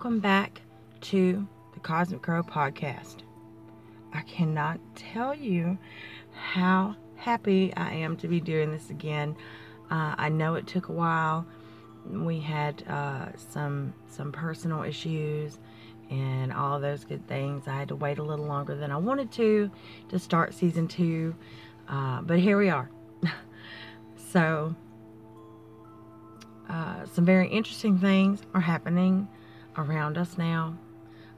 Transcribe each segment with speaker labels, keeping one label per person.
Speaker 1: welcome back to the Cosmic Crow podcast. I cannot tell you how happy I am to be doing this again. Uh, I know it took a while. We had uh, some some personal issues and all those good things. I had to wait a little longer than I wanted to to start season two, uh, but here we are. so uh, some very interesting things are happening around us now.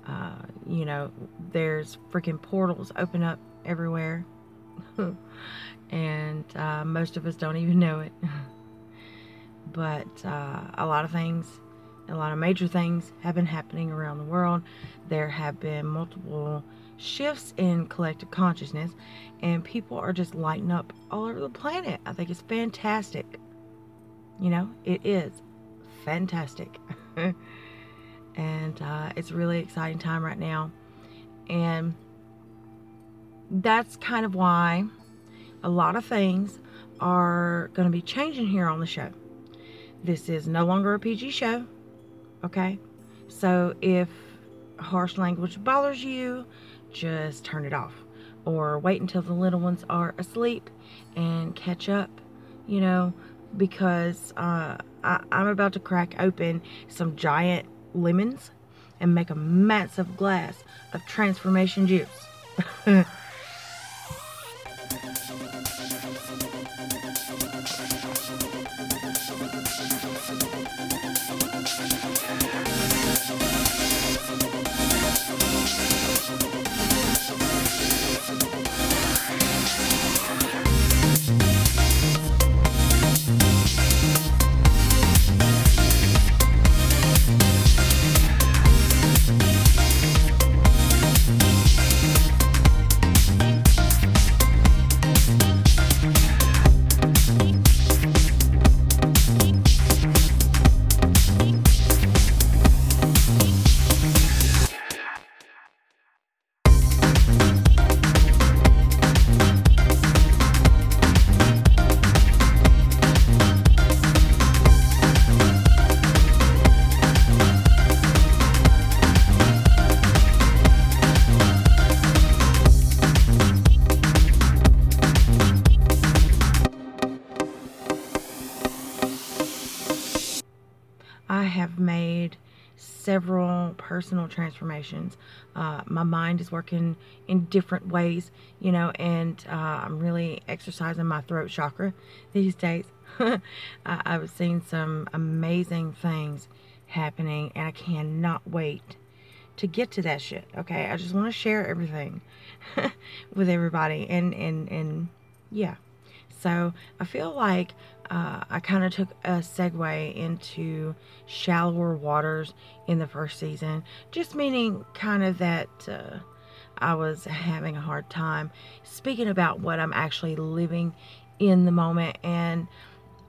Speaker 1: Uh, you know, there's freaking portals open up everywhere. and uh, most of us don't even know it. but uh, a lot of things, a lot of major things have been happening around the world. There have been multiple shifts in collective consciousness, and people are just lighting up all over the planet. I think it's fantastic. You know, it is fantastic. and uh, it's a really exciting time right now. And that's kind of why a lot of things are going to be changing here on the show. This is no longer a PG show, okay? So if harsh language bothers you, just turn it off. Or wait until the little ones are asleep and catch up, you know, because uh, I, I'm about to crack open some giant lemons and make a massive glass of transformation juice. have made several personal transformations. Uh, my mind is working in different ways, you know, and uh, I'm really exercising my throat chakra these days. I, I've seen some amazing things happening, and I cannot wait to get to that shit. Okay, I just want to share everything with everybody, and and and yeah. So I feel like uh, I kind of took a segue into shallower waters in the first season, just meaning kind of that uh, I was having a hard time speaking about what I'm actually living in the moment. And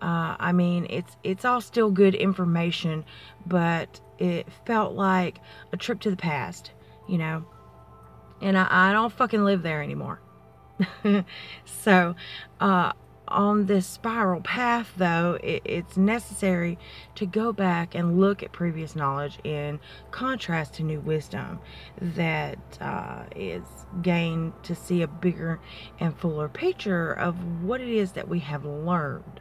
Speaker 1: uh, I mean, it's it's all still good information, but it felt like a trip to the past, you know. And I, I don't fucking live there anymore. so, uh, on this spiral path, though, it, it's necessary to go back and look at previous knowledge in contrast to new wisdom that uh, is gained to see a bigger and fuller picture of what it is that we have learned.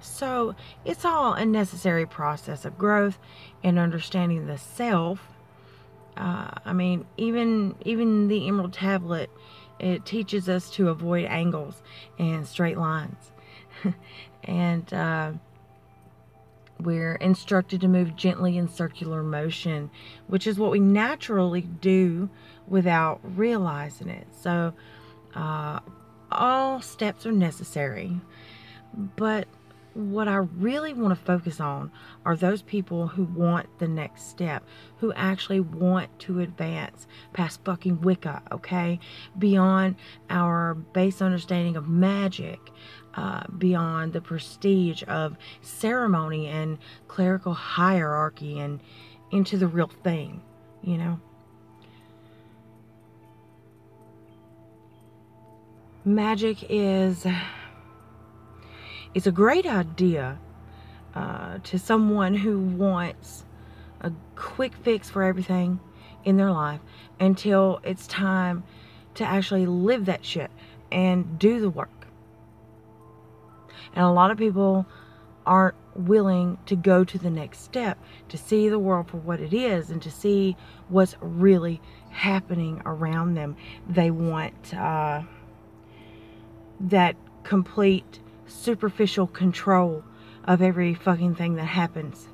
Speaker 1: So it's all a necessary process of growth and understanding the self. Uh, I mean, even even the Emerald Tablet it teaches us to avoid angles and straight lines. and uh, we're instructed to move gently in circular motion, which is what we naturally do without realizing it. So, uh, all steps are necessary. But what I really want to focus on are those people who want the next step, who actually want to advance past fucking Wicca, okay? Beyond our base understanding of magic, uh, beyond the prestige of ceremony and clerical hierarchy and into the real thing, you know? Magic is it's a great idea uh, to someone who wants a quick fix for everything in their life until it's time to actually live that shit and do the work. And a lot of people aren't willing to go to the next step to see the world for what it is and to see what's really happening around them. They want uh, that complete superficial control of every fucking thing that happens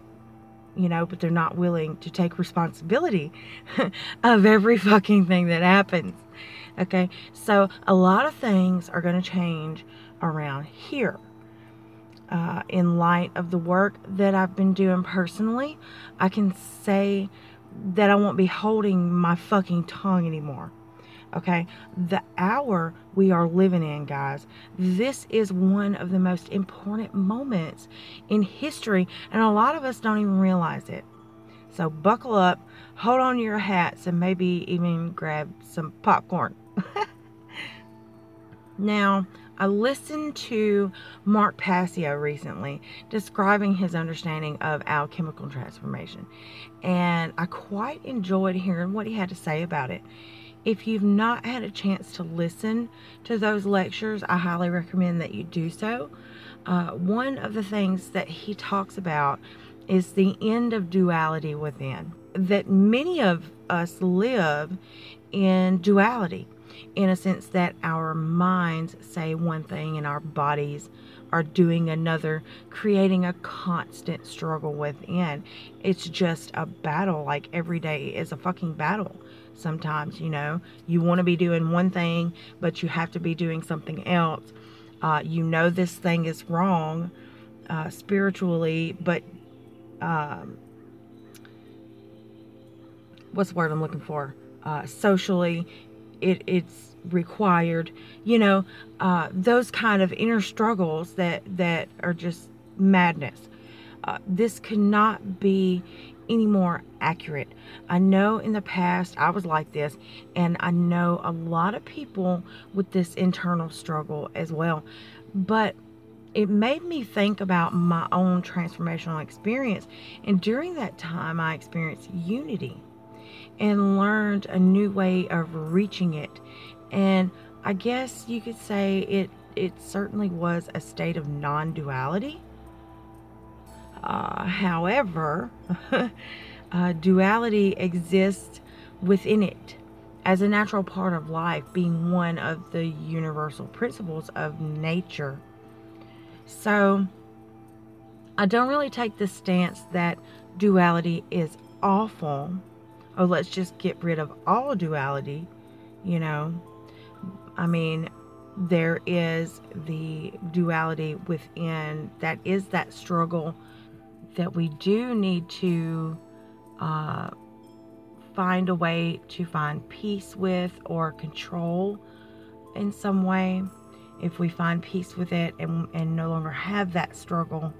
Speaker 1: you know, but they're not willing to take responsibility of every fucking thing that happens. Okay, so a lot of things are going to change around here. Uh, in light of the work that I've been doing personally, I can say that I won't be holding my fucking tongue anymore. Okay, the hour we are living in, guys, this is one of the most important moments in history, and a lot of us don't even realize it. So, buckle up, hold on to your hats, and maybe even grab some popcorn. now, I listened to Mark Passio recently describing his understanding of alchemical transformation, and I quite enjoyed hearing what he had to say about it. If you've not had a chance to listen to those lectures, I highly recommend that you do so. Uh, one of the things that he talks about is the end of duality within, that many of us live in duality in a sense that our minds say one thing and our bodies are doing another, creating a constant struggle within. It's just a battle, like every day is a fucking battle sometimes, you know. You want to be doing one thing, but you have to be doing something else. Uh, you know this thing is wrong uh, spiritually, but um, what's the word I'm looking for? Uh, socially, it, it's required. You know, uh, those kind of inner struggles that that are just madness. Uh, this cannot be any more accurate. I know in the past I was like this, and I know a lot of people with this internal struggle as well. But it made me think about my own transformational experience. And during that time, I experienced unity and learned a new way of reaching it. And I guess you could say it, it certainly was a state of non duality uh, however, uh, duality exists within it as a natural part of life, being one of the universal principles of nature. So, I don't really take the stance that duality is awful. Oh, let's just get rid of all duality. You know, I mean, there is the duality within that is that struggle that we do need to uh, find a way to find peace with or control in some way. If we find peace with it and, and no longer have that struggle,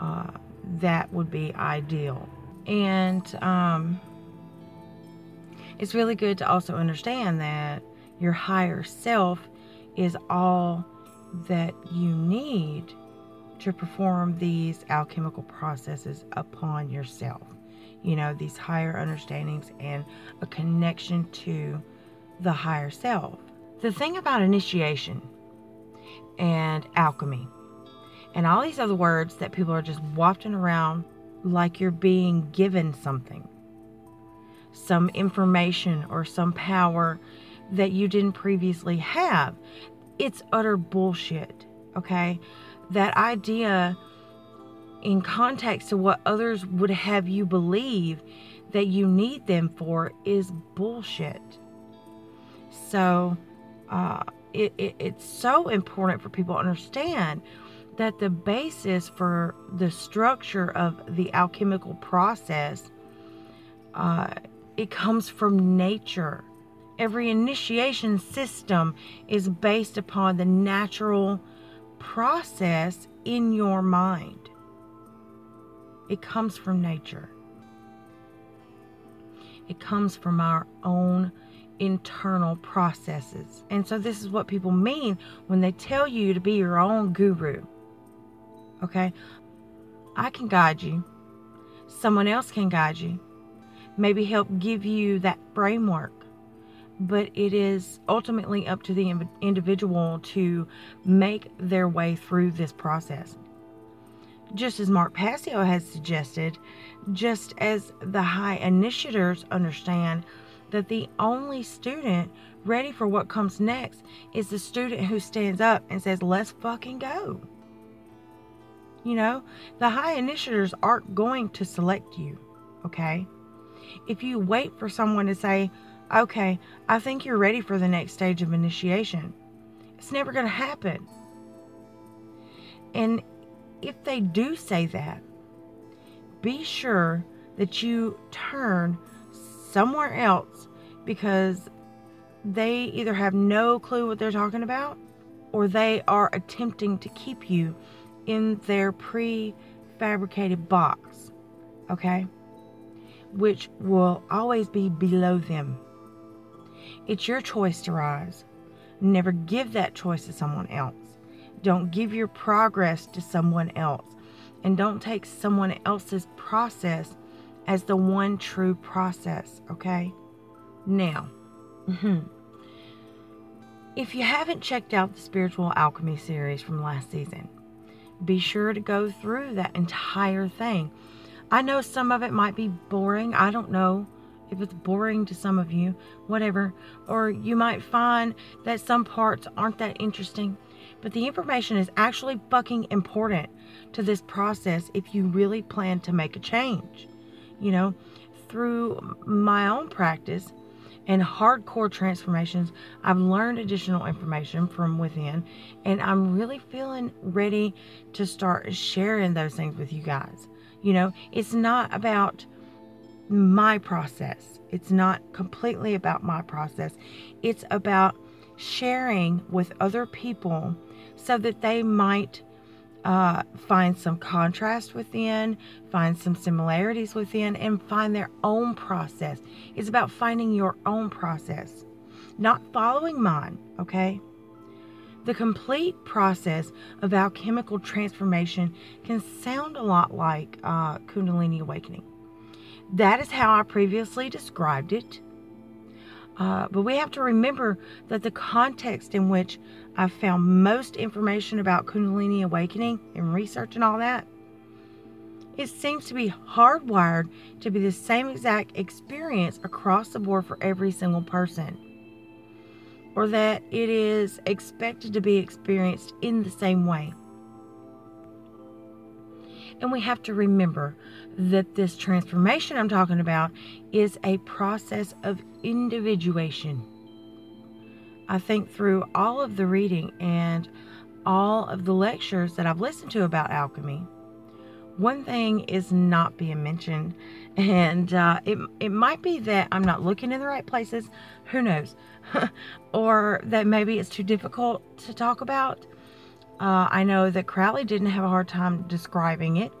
Speaker 1: uh, that would be ideal. And um, it's really good to also understand that your higher self is all that you need to perform these alchemical processes upon yourself. You know, these higher understandings and a connection to the higher self. The thing about initiation and alchemy and all these other words that people are just wafting around like you're being given something, some information or some power that you didn't previously have. It's utter bullshit, okay? that idea in context to what others would have you believe that you need them for is bullshit. So, uh, it, it, it's so important for people to understand that the basis for the structure of the alchemical process uh, it comes from nature every initiation system is based upon the natural process in your mind. It comes from nature. It comes from our own internal processes. And so, this is what people mean when they tell you to be your own guru. Okay? I can guide you Someone else can guide you, maybe help give you that framework. But it is ultimately up to the individual to make their way through this process. Just as Mark Passio has suggested, just as the high initiators understand that the only student ready for what comes next is the student who stands up and says, Let's fucking go. You know, the high initiators aren't going to select you, okay? If you wait for someone to say, Okay, I think you're ready for the next stage of initiation, it's never going to happen. And if they do say that, be sure that you turn somewhere else because they either have no clue what they're talking about or they are attempting to keep you in their prefabricated box, okay? Which will always be below them. It's your choice to rise. Never give that choice to someone else. Don't give your progress to someone else. And don't take someone else's process as the one true process, okay? Now, if you haven't checked out the Spiritual Alchemy series from last season, be sure to go through that entire thing. I know some of it might be boring. I don't know if it's boring to some of you, whatever. Or you might find that some parts aren't that interesting. But the information is actually fucking important to this process if you really plan to make a change. You know, through my own practice and hardcore transformations, I've learned additional information from within, and I'm really feeling ready to start sharing those things with you guys. You know, it's not about my process, it's not completely about my process, it's about sharing with other people so that they might uh, find some contrast within, find some similarities within, and find their own process. It's about finding your own process, not following mine, okay? The complete process of alchemical transformation can sound a lot like uh, Kundalini awakening. That is how I previously described it. Uh, but we have to remember that the context in which I found most information about Kundalini awakening and research and all that, it seems to be hardwired to be the same exact experience across the board for every single person. Or that it is expected to be experienced in the same way. And we have to remember that this transformation I'm talking about is a process of individuation. I think through all of the reading and all of the lectures that I've listened to about alchemy, one thing is not being mentioned, and uh, it it might be that I'm not looking in the right places. Who knows? or that maybe it's too difficult to talk about. Uh, I know that Crowley didn't have a hard time describing it,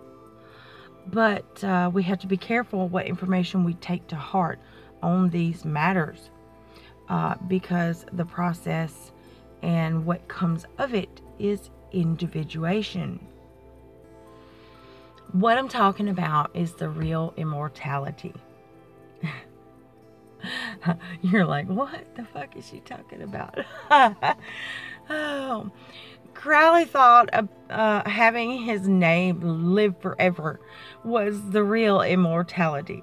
Speaker 1: but uh, we have to be careful what information we take to heart on these matters uh, because the process and what comes of it is individuation. What I'm talking about is the real immortality. You're like, what the fuck is she talking about? oh, Crowley thought uh, having his name live forever was the real immortality.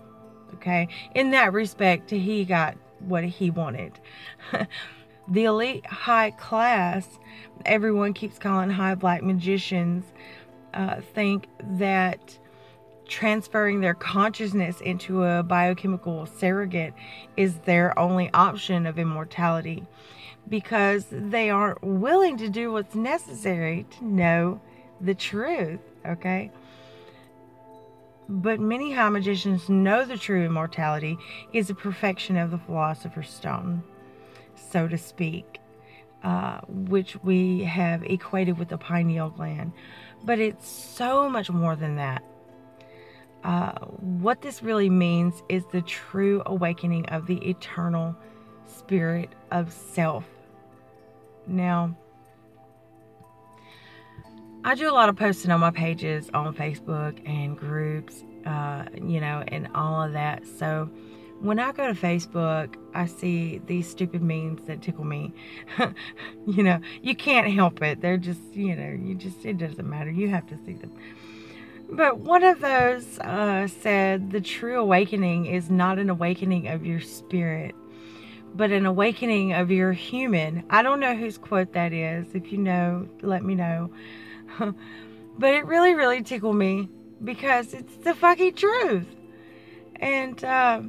Speaker 1: Okay, in that respect, he got what he wanted. the elite high class, everyone keeps calling high black magicians, uh, think that transferring their consciousness into a biochemical surrogate is their only option of immortality because they aren't willing to do what's necessary to know the truth, okay? But many high magicians know the true immortality is a perfection of the philosopher's stone, so to speak, uh, which we have equated with the pineal gland. But it's so much more than that. Uh, what this really means is the true awakening of the eternal spirit of self. Now, I do a lot of posting on my pages on Facebook and groups, uh, you know, and all of that. So when I go to Facebook, I see these stupid memes that tickle me. you know, you can't help it. They're just, you know, you just, it doesn't matter. You have to see them. But one of those uh, said, The true awakening is not an awakening of your spirit, but an awakening of your human. I don't know whose quote that is. If you know, let me know. but it really, really tickled me because it's the fucking truth. And uh,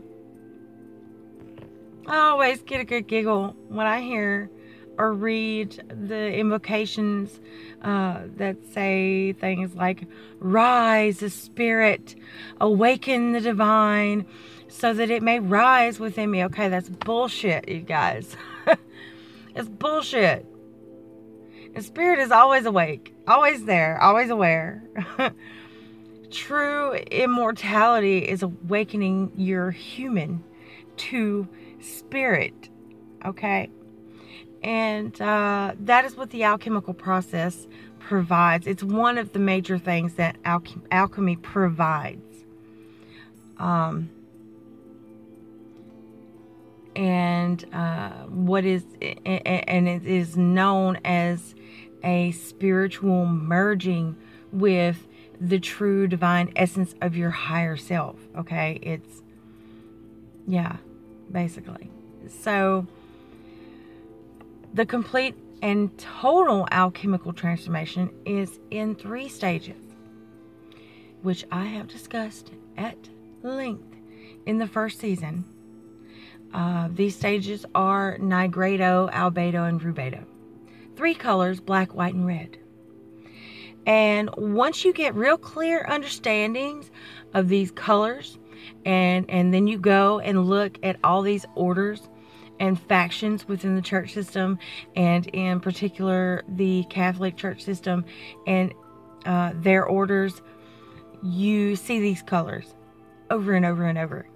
Speaker 1: I always get a good giggle when I hear or read the invocations uh, that say things like, Rise, the Spirit, awaken the divine, so that it may rise within me. Okay, that's bullshit, you guys. it's bullshit. The Spirit is always awake always there, always aware. True immortality is awakening your human to spirit. Okay? And uh, that is what the alchemical process provides. It's one of the major things that alchemy provides. Um, and uh, what is and it is known as a spiritual merging with the true divine essence of your higher self. Okay. It's, yeah, basically. So, the complete and total alchemical transformation is in three stages, which I have discussed at length in the first season. Uh, these stages are Nigredo, Albedo, and Rubedo three colors black, white, and red. And once you get real clear understandings of these colors, and, and then you go and look at all these orders and factions within the church system, and in particular the Catholic church system and uh, their orders, you see these colors over and over and over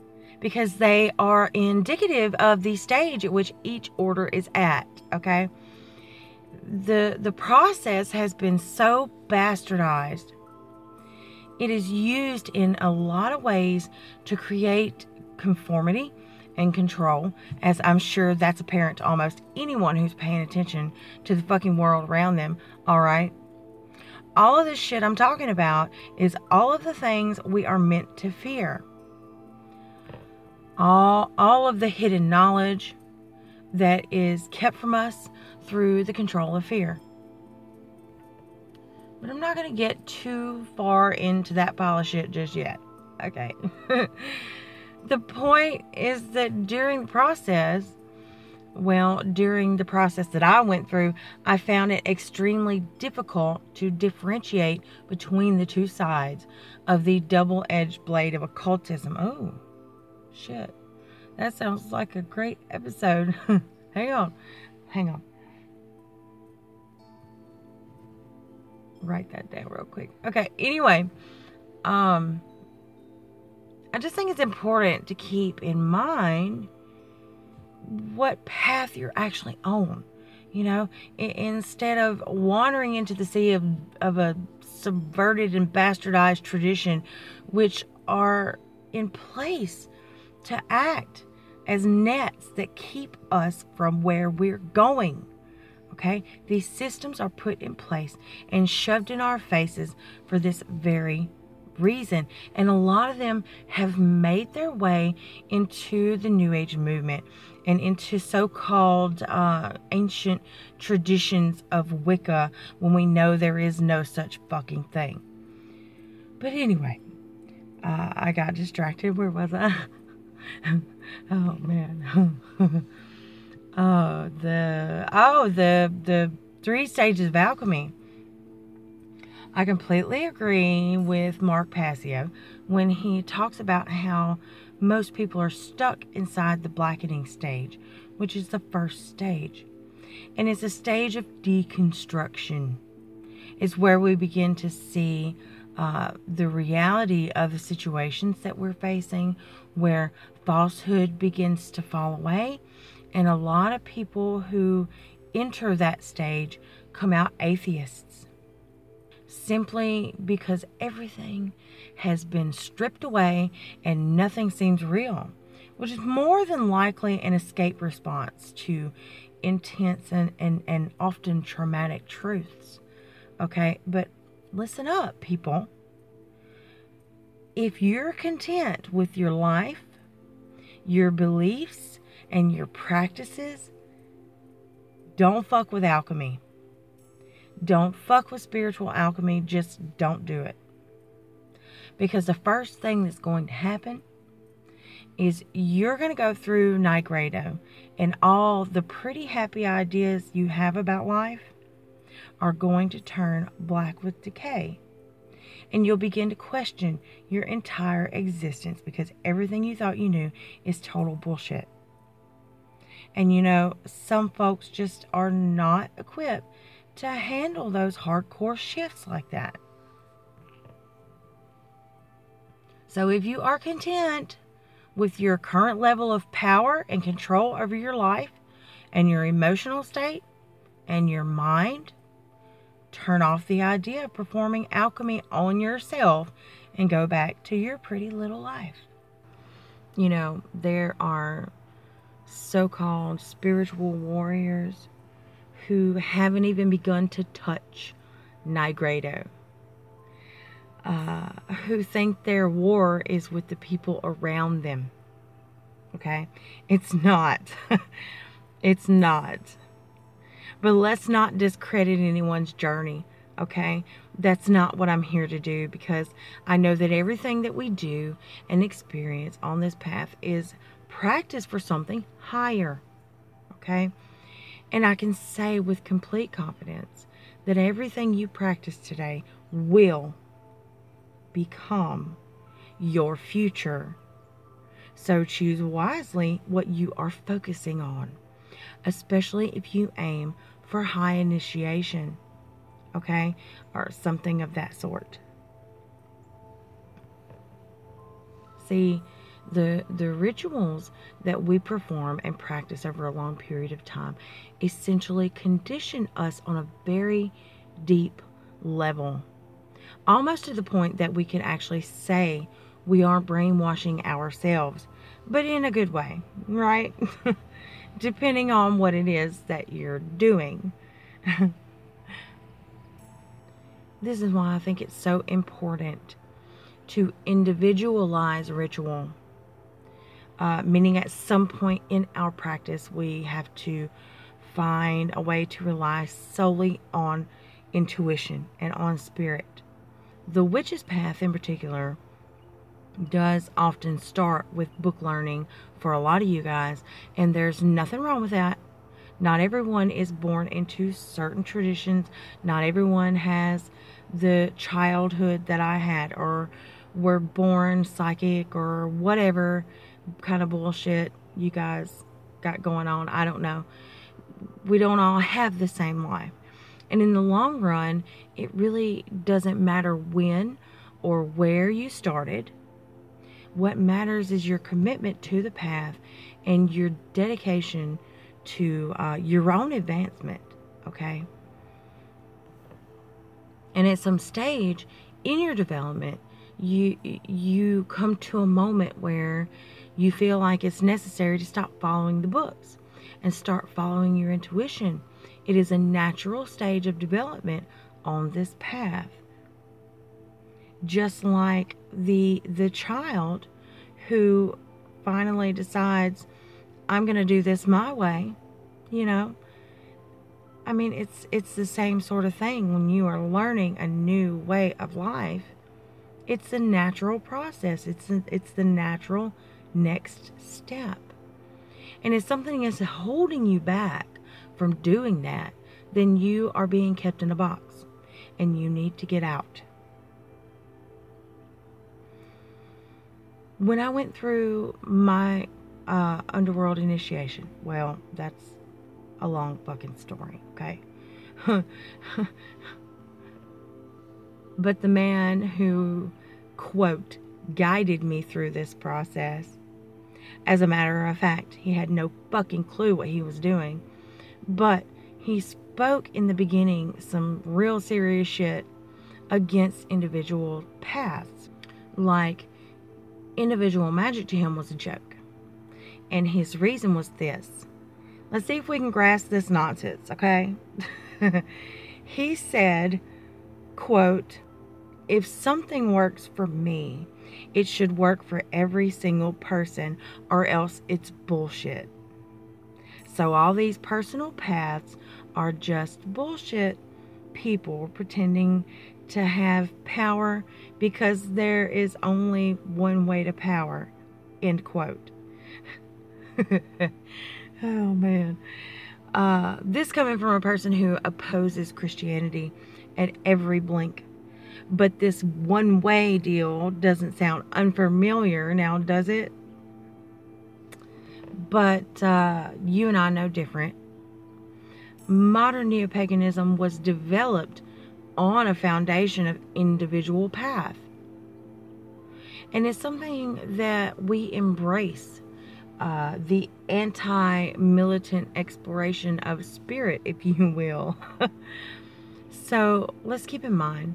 Speaker 1: because they are indicative of the stage at which each order is at. Okay the the process has been so bastardized it is used in a lot of ways to create conformity and control as i'm sure that's apparent to almost anyone who's paying attention to the fucking world around them all right all of this shit i'm talking about is all of the things we are meant to fear all all of the hidden knowledge that is kept from us through the control of fear. But I'm not going to get too far into that pile of shit just yet. Okay. the point is that during the process, well, during the process that I went through, I found it extremely difficult to differentiate between the two sides of the double edged blade of occultism. Oh, shit. That sounds like a great episode. hang on. Hang on. Write that down real quick. Okay, anyway, um I just think it's important to keep in mind what path you're actually on. You know, instead of wandering into the sea of, of a subverted and bastardized tradition, which are in place to act as nets that keep us from where we're going. Okay? These systems are put in place and shoved in our faces for this very reason. And a lot of them have made their way into the New Age movement and into so called uh, ancient traditions of Wicca when we know there is no such fucking thing. But anyway, uh, I got distracted. Where was I? oh man. Oh, the oh the the three stages of alchemy. I completely agree with Mark Passio when he talks about how most people are stuck inside the blackening stage, which is the first stage. And it's a stage of deconstruction. It's where we begin to see uh, the reality of the situations that we're facing, where falsehood begins to fall away and a lot of people who enter that stage come out atheists. simply because everything has been stripped away and nothing seems real, which is more than likely an escape response to intense and, and, and often traumatic truths. Okay, but listen up, people. If you're content with your life, your beliefs, and your practices, don't fuck with alchemy. Don't fuck with spiritual alchemy. Just don't do it. Because the first thing that's going to happen is you're going to go through Nigredo and all the pretty happy ideas you have about life are going to turn black with decay. And you'll begin to question your entire existence because everything you thought you knew is total bullshit. And you know, some folks just are not equipped to handle those hardcore shifts like that. So if you are content with your current level of power and control over your life and your emotional state and your mind, turn off the idea of performing alchemy on yourself and go back to your pretty little life. You know, there are so called spiritual warriors who haven't even begun to touch Nigredo, uh, who think their war is with the people around them. Okay? It's not. it's not. But let's not discredit anyone's journey. Okay? That's not what I'm here to do because I know that everything that we do and experience on this path is practice for something higher. Okay? And I can say with complete confidence that everything you practice today will become your future. So choose wisely what you are focusing on, especially if you aim for high initiation, okay, or something of that sort. See, the the rituals that we perform and practice over a long period of time essentially condition us on a very deep level almost to the point that we can actually say we aren't brainwashing ourselves but in a good way right? Depending on what it is that you're doing. This is why i think it's so important to individualize ritual uh, meaning at some point in our practice, we have to find a way to rely solely on intuition and on spirit. The witch's path, in particular, does often start with book learning for a lot of you guys, and there's nothing wrong with that. Not everyone is born into certain traditions, not everyone has the childhood that I had, or were born psychic, or whatever kind of bullshit you guys got going on. I don't know. We don't all have the same life. And in the long run, it really doesn't matter when or where you started. What matters is your commitment to the path and your dedication to uh, your own advancement, okay? And at some stage in your development, you you come to a moment where you feel like it's necessary to stop following the books and start following your intuition. It is a natural stage of development on this path. Just like the the child who finally decides I'm going to do this my way, you know. I mean, it's it's the same sort of thing when you are learning a new way of life. It's a natural process. It's a, it's the natural next step. And if something is holding you back from doing that, then you are being kept in a box and you need to get out. When I went through my uh, underworld initiation, well, that's a long fucking story, okay? but the man who, quote, guided me through this process as a matter of fact, he had no fucking clue what he was doing. But he spoke in the beginning some real serious shit against individual paths. Like, individual magic to him was a joke. And his reason was this. Let's see if we can grasp this nonsense, okay? he said, quote, if something works for me, it should work for every single person, or else it's bullshit. So, all these personal paths are just bullshit people pretending to have power because there is only one way to power. End quote. oh man. Uh, this coming from a person who opposes Christianity at every blink. But this one way deal doesn't sound unfamiliar now, does it? But uh, you and I know different. Modern neo paganism was developed on a foundation of individual path. And it's something that we embrace uh, the anti militant exploration of spirit, if you will. so let's keep in mind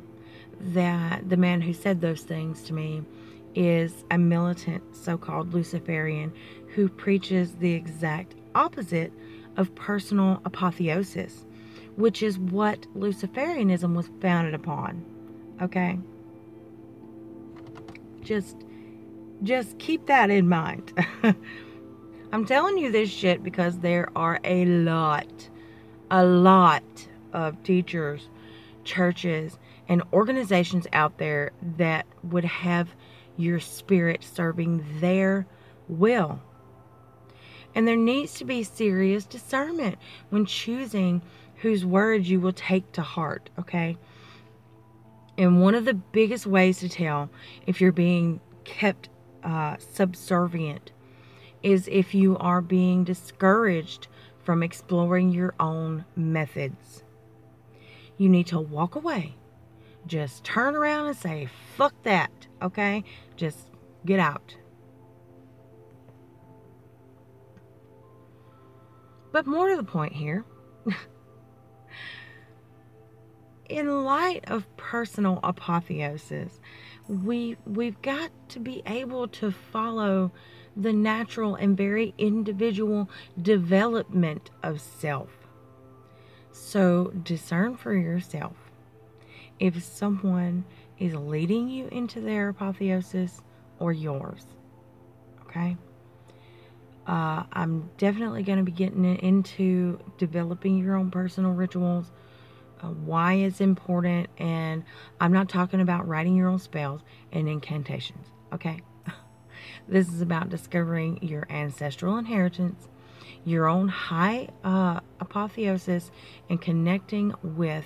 Speaker 1: that the man who said those things to me is a militant so called Luciferian who preaches the exact opposite of personal apotheosis, which is what Luciferianism was founded upon. Okay? Just just keep that in mind. I'm telling you this shit because there are a lot, a lot of teachers, churches, and organizations out there that would have your spirit serving their will. And there needs to be serious discernment when choosing whose words you will take to heart, okay? And one of the biggest ways to tell if you're being kept uh, subservient is if you are being discouraged from exploring your own methods. You need to walk away. Just turn around and say, fuck that, okay? Just get out. But more to the point here, in light of personal apotheosis, we we've got to be able to follow the natural and very individual development of self. So discern for yourself if someone is leading you into their apotheosis or yours. Okay? Uh, I'm definitely going to be getting into developing your own personal rituals, uh, why it's important, and I'm not talking about writing your own spells and incantations. Okay? This is about discovering your ancestral inheritance, your own high uh, apotheosis, and connecting with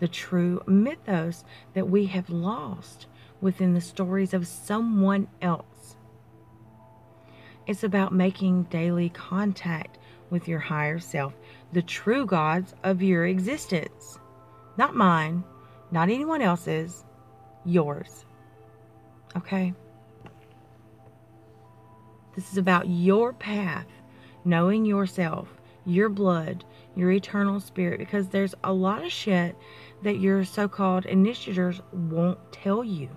Speaker 1: the true mythos that we have lost within the stories of someone else. It's about making daily contact with your higher self, the true gods of your existence. Not mine, not anyone else's, yours. Okay? This is about your path, knowing yourself, your blood, your eternal spirit, because there's a lot of shit that your so called initiators won't tell you.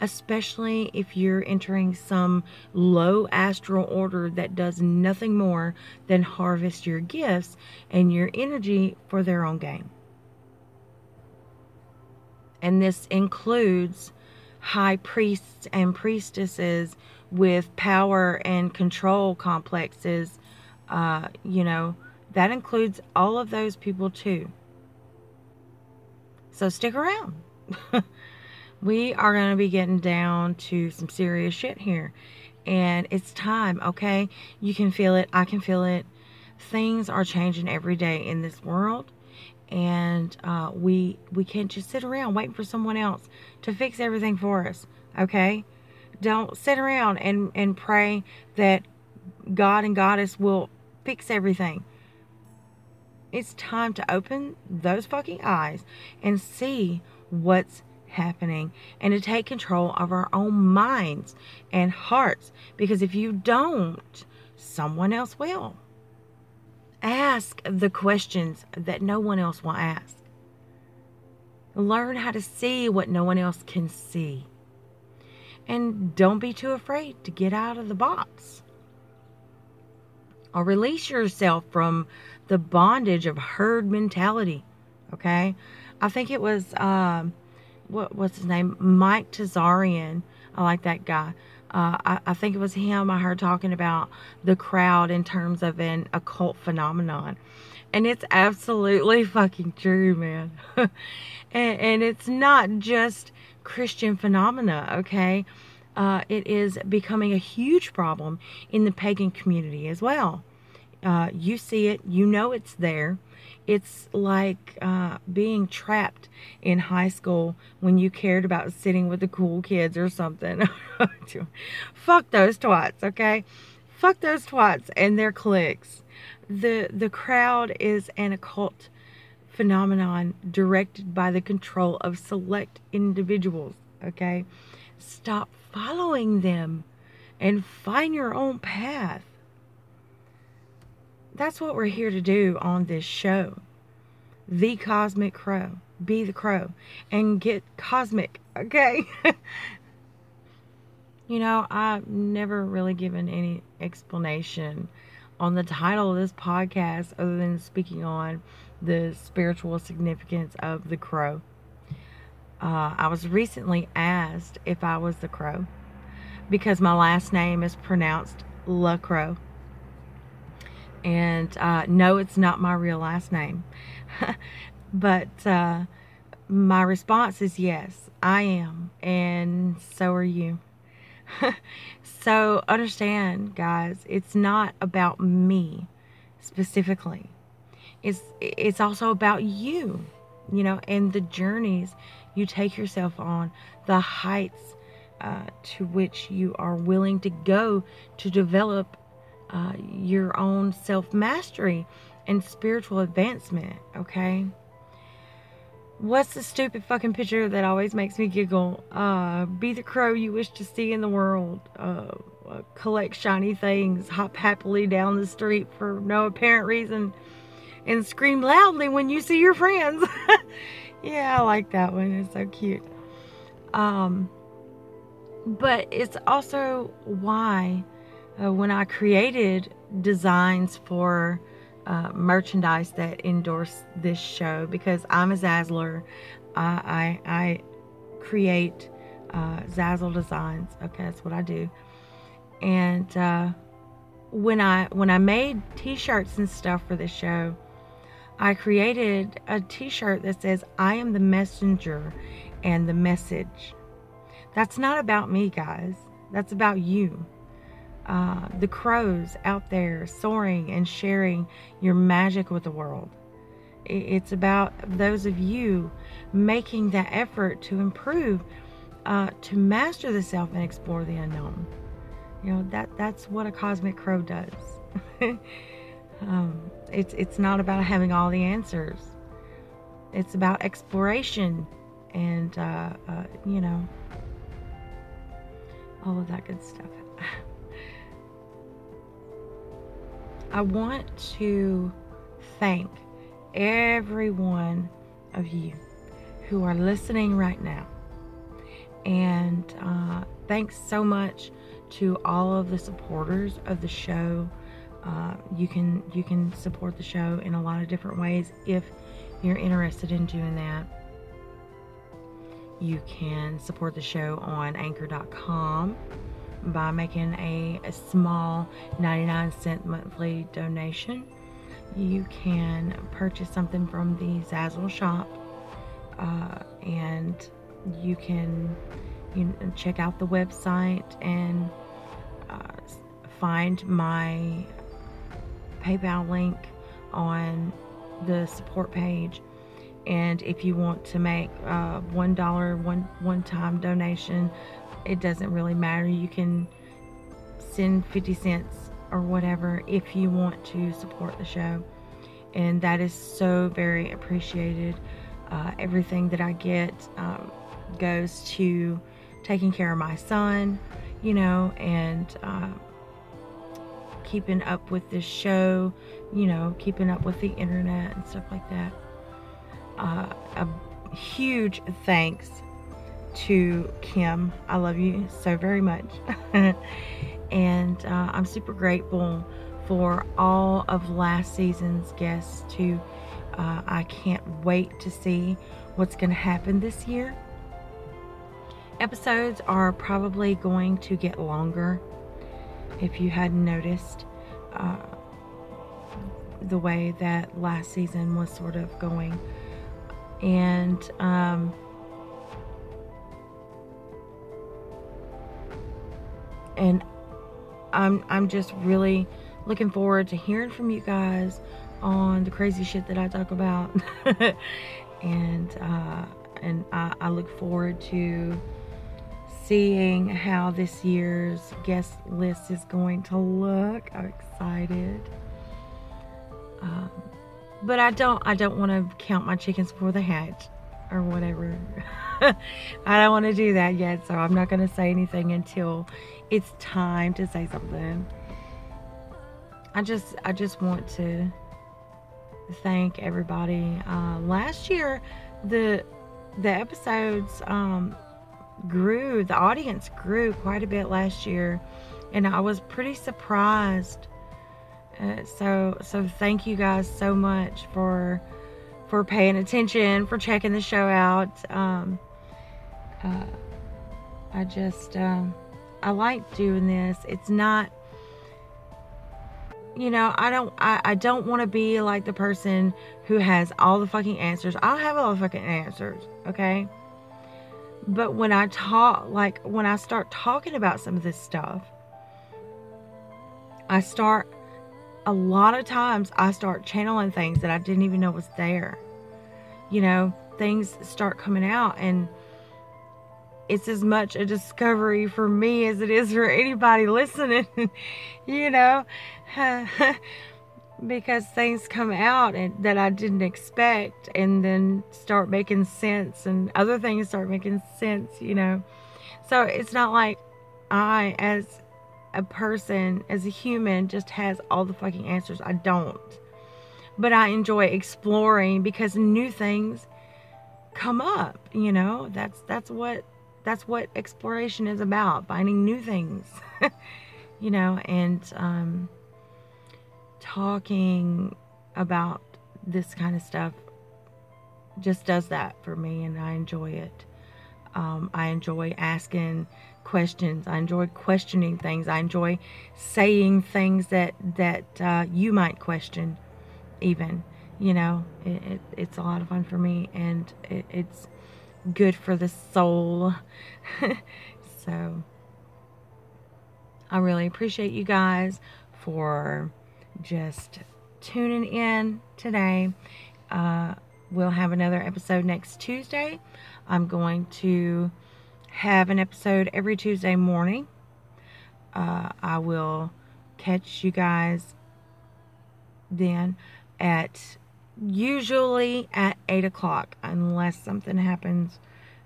Speaker 1: Especially if you're entering some low astral order that does nothing more than harvest your gifts and your energy for their own gain. And this includes high priests and priestesses with power and control complexes, uh, you know, that includes all of those people too. So stick around. we are going to be getting down to some serious shit here. And it's time, okay? You can feel it. I can feel it. Things are changing every day in this world. And uh, we we can't just sit around waiting for someone else to fix everything for us, okay? Don't sit around and, and pray that God and Goddess will fix everything. It's time to open those fucking eyes and see what's happening and to take control of our own minds and hearts. Because if you don't, someone else will. Ask the questions that no one else will ask. Learn how to see what no one else can see. And don't be too afraid to get out of the box. Or release yourself from the bondage of herd mentality. Okay? I think it was um what what's his name? Mike Tazarian. I like that guy. Uh, I, I, think it was him I heard talking about the crowd in terms of an occult phenomenon. And it's absolutely fucking true, man. and, and, it's not just Christian phenomena, okay? Uh, it is becoming a huge problem in the pagan community as well. Uh, you see it, you know it's there. It's like uh, being trapped in high school when you cared about sitting with the cool kids or something. Fuck those twats, okay? Fuck those twats and their cliques. The the crowd is an occult phenomenon directed by the control of select individuals, okay? Stop following them and find your own path that's what we're here to do on this show. The Cosmic Crow. Be the crow and get cosmic, okay? you know, I've never really given any explanation on the title of this podcast other than speaking on the spiritual significance of the crow. Uh, I was recently asked if I was the crow because my last name is pronounced La Crow. And uh, no, it's not my real last name. but uh, my response is yes, I am. And so are you. so understand, guys, it's not about me specifically. It's it's also about you, you know, and the journeys you take yourself on, the heights uh, to which you are willing to go to develop uh, your own self mastery and spiritual advancement, okay? What's the stupid fucking picture that always makes me giggle? Uh, be the crow you wish to see in the world. Uh, uh, collect shiny things, hop happily down the street for no apparent reason, and scream loudly when you see your friends. yeah, I like that one. It's so cute. Um, but it's also why uh, when I created designs for uh, merchandise that endorse this show, because I'm a Zazzler, I, I, I create uh, Zazzle designs. Okay, that's what I do. And uh, when I when I made T-shirts and stuff for this show, I created a T-shirt that says "I am the messenger and the message." That's not about me, guys. That's about you uh, the crows out there soaring and sharing your magic with the world. It's about those of you making that effort to improve, uh, to master the self and explore the unknown. You know that that's what a cosmic crow does. um, it's it's not about having all the answers. It's about exploration and uh, uh you know all of that good stuff. I want to thank every one of you who are listening right now. And uh, thanks so much to all of the supporters of the show. Uh, you can you can support the show in a lot of different ways if you're interested in doing that. You can support the show on anchor.com by making a, a small 99 cent monthly donation. You can purchase something from the Zazzle shop uh, and you can you know, check out the website and uh, find my PayPal link on the support page. And if you want to make a one dollar one one time donation it doesn't really matter. You can send 50 cents or whatever if you want to support the show. And that is so very appreciated. Uh, everything that I get um, goes to taking care of my son, you know, and uh, keeping up with this show, you know, keeping up with the internet and stuff like that. Uh, a huge thanks to Kim. I love you so very much. and uh, I'm super grateful for all of last season's guests too. Uh, I can't wait to see what's going to happen this year. Episodes are probably going to get longer if you hadn't noticed uh, the way that last season was sort of going. And um, and I'm I'm just really looking forward to hearing from you guys on the crazy shit that I talk about, and uh, and I, I look forward to seeing how this year's guest list is going to look. I'm excited. Um, but I don't I don't want to count my chickens before they hatch or whatever. I don't want to do that yet, so I'm not going to say anything until it's time to say something. I just I just want to thank everybody. Uh, last year, the the episodes um, grew. The audience grew quite a bit last year, and I was pretty surprised. Uh, so so thank you guys so much for for paying attention, for checking the show out. Um, uh, I just um, I like doing this. It's not you know, I don't I, I don't want to be like the person who has all the fucking answers. I don't have all the fucking answers, okay? But when I talk like when I start talking about some of this stuff, I start a lot of times I start channeling things that I didn't even know was there. You know, things start coming out and it's as much a discovery for me as it is for anybody listening, you know, because things come out and, that I didn't expect and then start making sense and other things start making sense, you know. So it's not like I, as a person, as a human, just has all the fucking answers. I don't. But I enjoy exploring because new things come up, you know. That's that's what that's what exploration is about finding new things you know and um, talking about this kind of stuff just does that for me and i enjoy it um, i enjoy asking questions i enjoy questioning things i enjoy saying things that that uh, you might question even you know it, it, it's a lot of fun for me and it, it's good for the soul. so I really appreciate you guys for just tuning in today. Uh, we'll have another episode next Tuesday. I'm going to have an episode every Tuesday morning. Uh, I will catch you guys then at usually at 8 o'clock unless something happens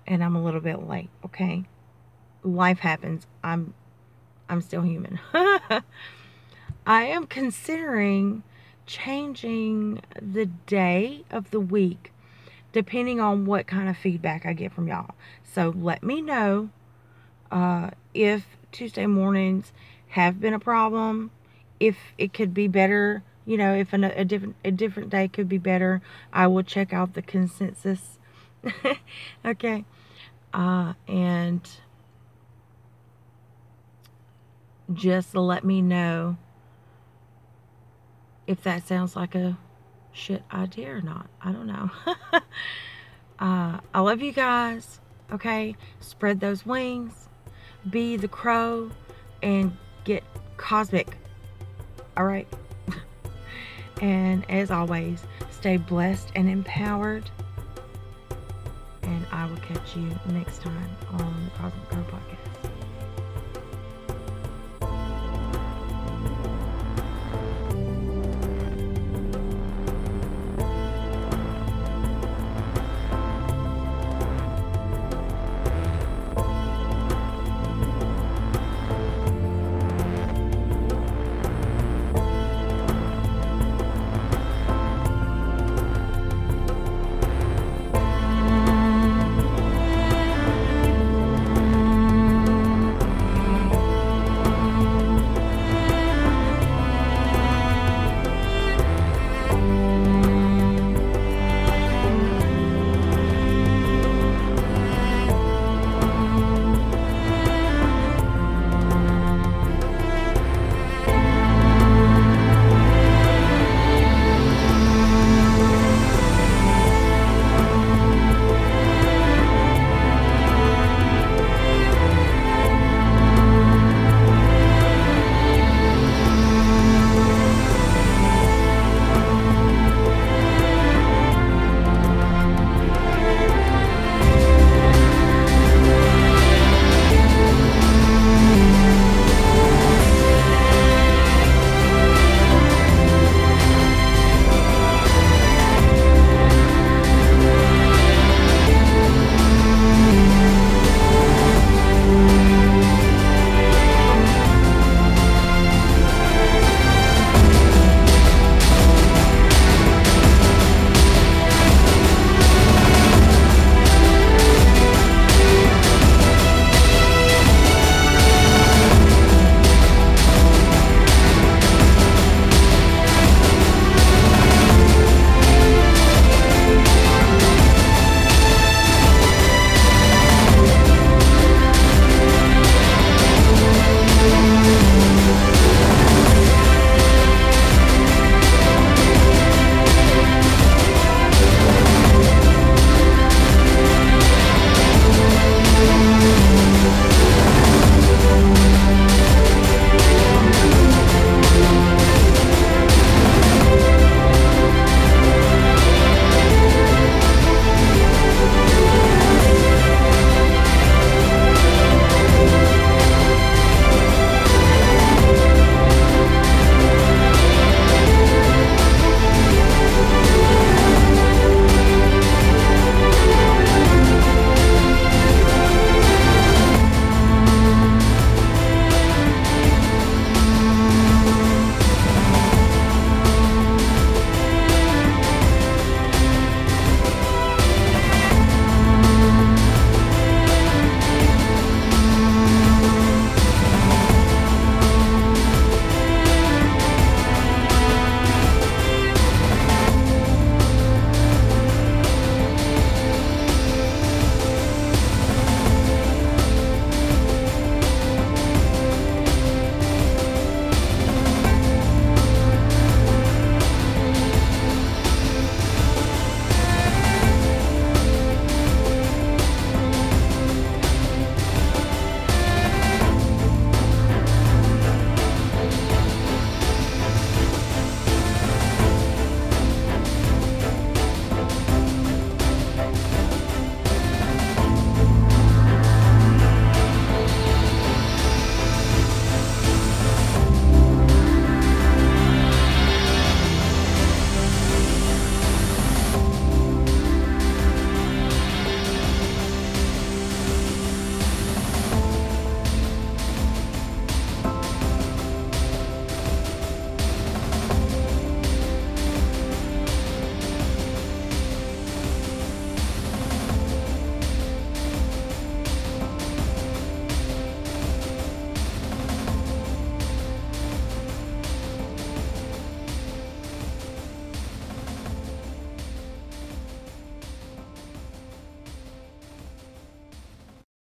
Speaker 1: and I'm a little bit late, okay? Life happens. I'm I'm still human. I am considering changing the day of the week depending on what kind of feedback I get from y'all. So let me know uh, if Tuesday mornings have been a problem, if it could be better you know, if a, a different a different day could be better, I will check out the consensus. okay, uh, and just let me know if that sounds like a shit idea or not. I don't know. uh, I love you guys. Okay, spread those wings, be the crow, and get cosmic. All right. And as always, stay blessed and empowered. And I will catch you next time on the Cosmic Crow Podcast.